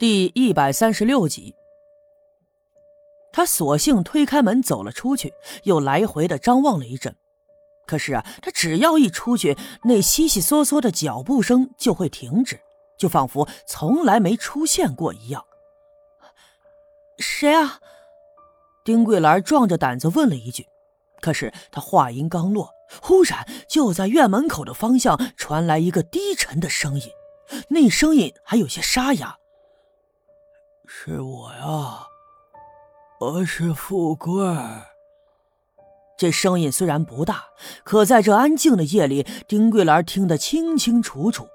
第一百三十六集，他索性推开门走了出去，又来回的张望了一阵。可是啊，他只要一出去，那悉悉嗦嗦的脚步声就会停止，就仿佛从来没出现过一样。谁啊？丁桂兰壮着胆子问了一句。可是他话音刚落，忽然就在院门口的方向传来一个低沉的声音，那声音还有些沙哑。是我呀，我是富贵。这声音虽然不大，可在这安静的夜里，丁桂兰听得清清楚楚。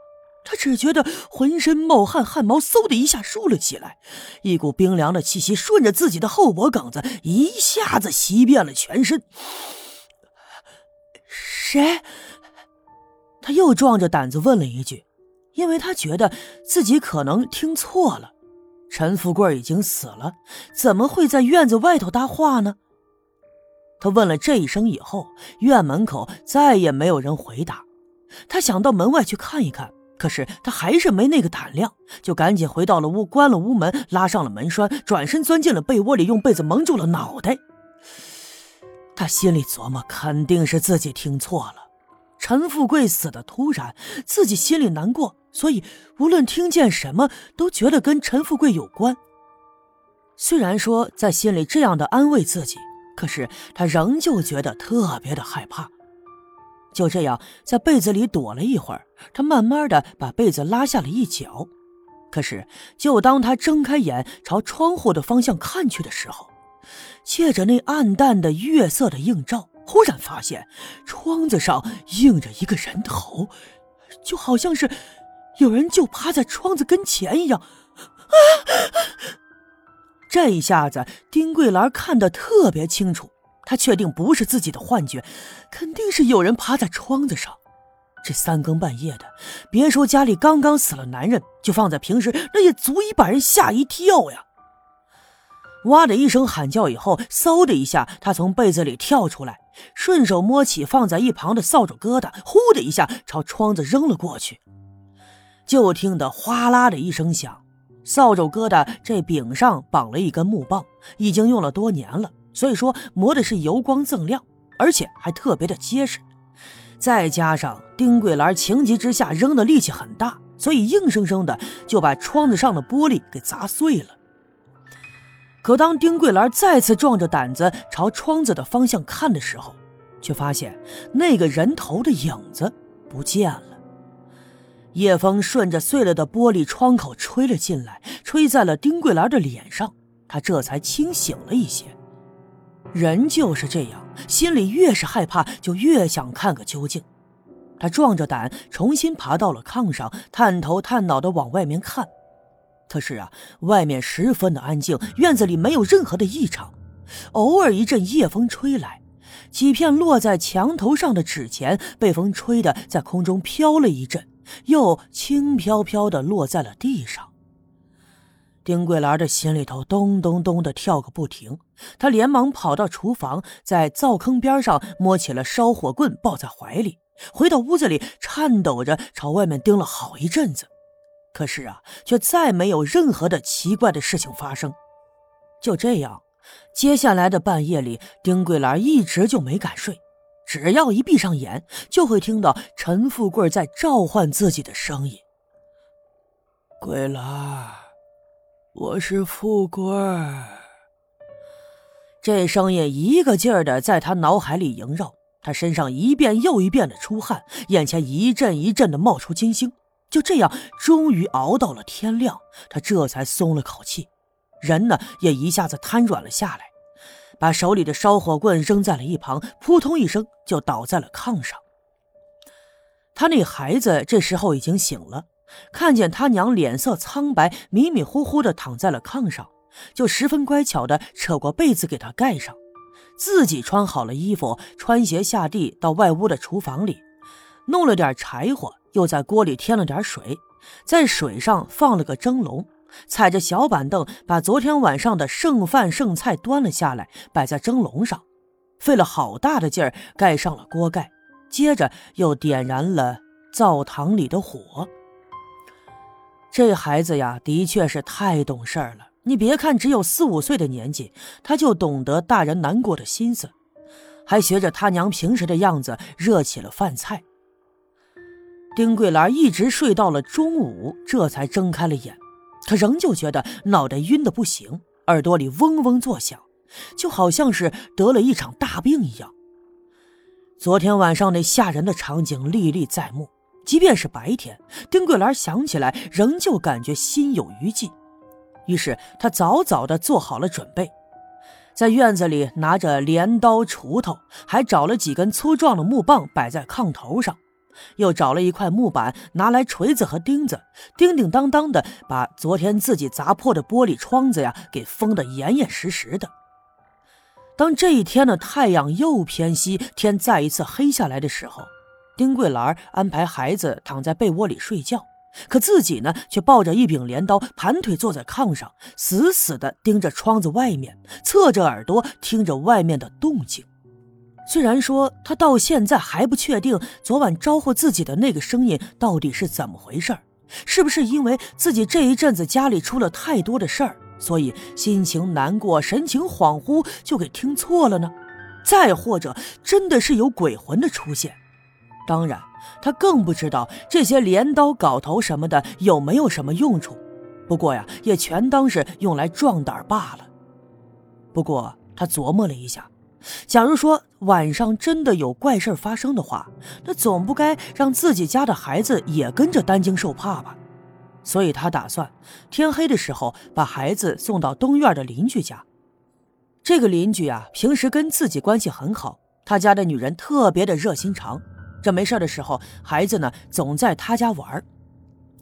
她只觉得浑身冒汗，汗毛嗖的一下竖了起来，一股冰凉的气息顺着自己的后脖梗子一下子袭遍了全身。谁？他又壮着胆子问了一句，因为他觉得自己可能听错了。陈富贵已经死了，怎么会在院子外头搭话呢？他问了这一声以后，院门口再也没有人回答。他想到门外去看一看，可是他还是没那个胆量，就赶紧回到了屋，关了屋门，拉上了门栓，转身钻进了被窝里，用被子蒙住了脑袋。他心里琢磨，肯定是自己听错了。陈富贵死的突然，自己心里难过。所以，无论听见什么，都觉得跟陈富贵有关。虽然说在心里这样的安慰自己，可是他仍旧觉得特别的害怕。就这样，在被子里躲了一会儿，他慢慢的把被子拉下了一角。可是，就当他睁开眼朝窗户的方向看去的时候，借着那暗淡的月色的映照，忽然发现窗子上映着一个人头，就好像是……有人就趴在窗子跟前一样，啊！这一下子，丁桂兰看得特别清楚，她确定不是自己的幻觉，肯定是有人趴在窗子上。这三更半夜的，别说家里刚刚死了男人，就放在平时，那也足以把人吓一跳呀！哇的一声喊叫以后，嗖的一下，他从被子里跳出来，顺手摸起放在一旁的扫帚疙瘩，呼的一下朝窗子扔了过去。就听得哗啦的一声响，扫帚疙瘩这柄上绑了一根木棒，已经用了多年了，所以说磨的是油光锃亮，而且还特别的结实。再加上丁桂兰情急之下扔的力气很大，所以硬生生的就把窗子上的玻璃给砸碎了。可当丁桂兰再次壮着胆子朝窗子的方向看的时候，却发现那个人头的影子不见了。夜风顺着碎了的玻璃窗口吹了进来，吹在了丁桂兰的脸上，她这才清醒了一些。人就是这样，心里越是害怕，就越想看个究竟。他壮着胆重新爬到了炕上，探头探脑的往外面看。可是啊，外面十分的安静，院子里没有任何的异常。偶尔一阵夜风吹来，几片落在墙头上的纸钱被风吹得在空中飘了一阵。又轻飘飘的落在了地上。丁桂兰的心里头咚咚咚的跳个不停，她连忙跑到厨房，在灶坑边上摸起了烧火棍，抱在怀里，回到屋子里，颤抖着朝外面盯了好一阵子。可是啊，却再没有任何的奇怪的事情发生。就这样，接下来的半夜里，丁桂兰一直就没敢睡。只要一闭上眼，就会听到陈富贵在召唤自己的声音。桂兰，我是富贵。这声音一个劲儿的在他脑海里萦绕，他身上一遍又一遍的出汗，眼前一阵一阵的冒出金星。就这样，终于熬到了天亮，他这才松了口气，人呢也一下子瘫软了下来。把手里的烧火棍扔在了一旁，扑通一声就倒在了炕上。他那孩子这时候已经醒了，看见他娘脸色苍白、迷迷糊糊的躺在了炕上，就十分乖巧的扯过被子给他盖上，自己穿好了衣服，穿鞋下地到外屋的厨房里，弄了点柴火，又在锅里添了点水，在水上放了个蒸笼。踩着小板凳，把昨天晚上的剩饭剩菜端了下来，摆在蒸笼上，费了好大的劲儿盖上了锅盖，接着又点燃了灶堂里的火。这孩子呀，的确是太懂事儿了。你别看只有四五岁的年纪，他就懂得大人难过的心思，还学着他娘平时的样子热起了饭菜。丁桂兰一直睡到了中午，这才睁开了眼，他仍旧觉得脑袋晕得不行，耳朵里嗡嗡作响，就好像是得了一场大病一样。昨天晚上那吓人的场景历历在目，即便是白天，丁桂兰想起来仍旧感觉心有余悸。于是他早早的做好了准备，在院子里拿着镰刀、锄头，还找了几根粗壮的木棒摆在炕头上，又找了一块木板，拿来锤子和钉子，叮叮当当的把昨天自己砸破的玻璃窗子呀给封得严严实实的。当这一天的太阳又偏西，天再一次黑下来的时候，丁桂兰安排孩子躺在被窝里睡觉。可自己呢，却抱着一柄镰刀，盘腿坐在炕上，死死地盯着窗子外面，侧着耳朵听着外面的动静。虽然说他到现在还不确定昨晚招呼自己的那个声音到底是怎么回事是不是因为自己这一阵子家里出了太多的事儿，所以心情难过、神情恍惚就给听错了呢？再或者，真的是有鬼魂的出现？当然。他更不知道这些镰刀、镐头什么的有没有什么用处，不过呀，也全当是用来壮胆罢了。不过他琢磨了一下，假如说晚上真的有怪事发生的话，那总不该让自己家的孩子也跟着担惊受怕吧。所以他打算天黑的时候把孩子送到东院的邻居家。这个邻居啊，平时跟自己关系很好，他家的女人特别的热心肠。这没事的时候，孩子呢总在他家玩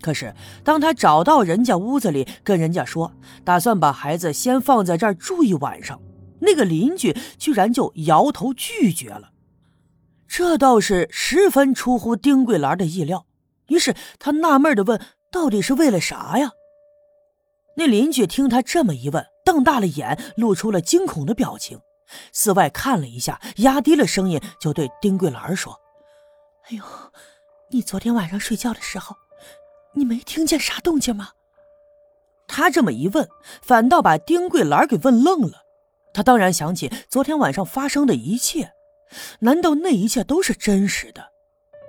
可是当他找到人家屋子里，跟人家说打算把孩子先放在这儿住一晚上，那个邻居居然就摇头拒绝了。这倒是十分出乎丁桂兰的意料。于是他纳闷的问：“到底是为了啥呀？”那邻居听他这么一问，瞪大了眼，露出了惊恐的表情，四外看了一下，压低了声音就对丁桂兰说。哎呦，你昨天晚上睡觉的时候，你没听见啥动静吗？他这么一问，反倒把丁桂兰给问愣了。他当然想起昨天晚上发生的一切，难道那一切都是真实的？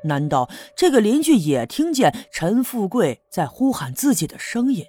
难道这个邻居也听见陈富贵在呼喊自己的声音？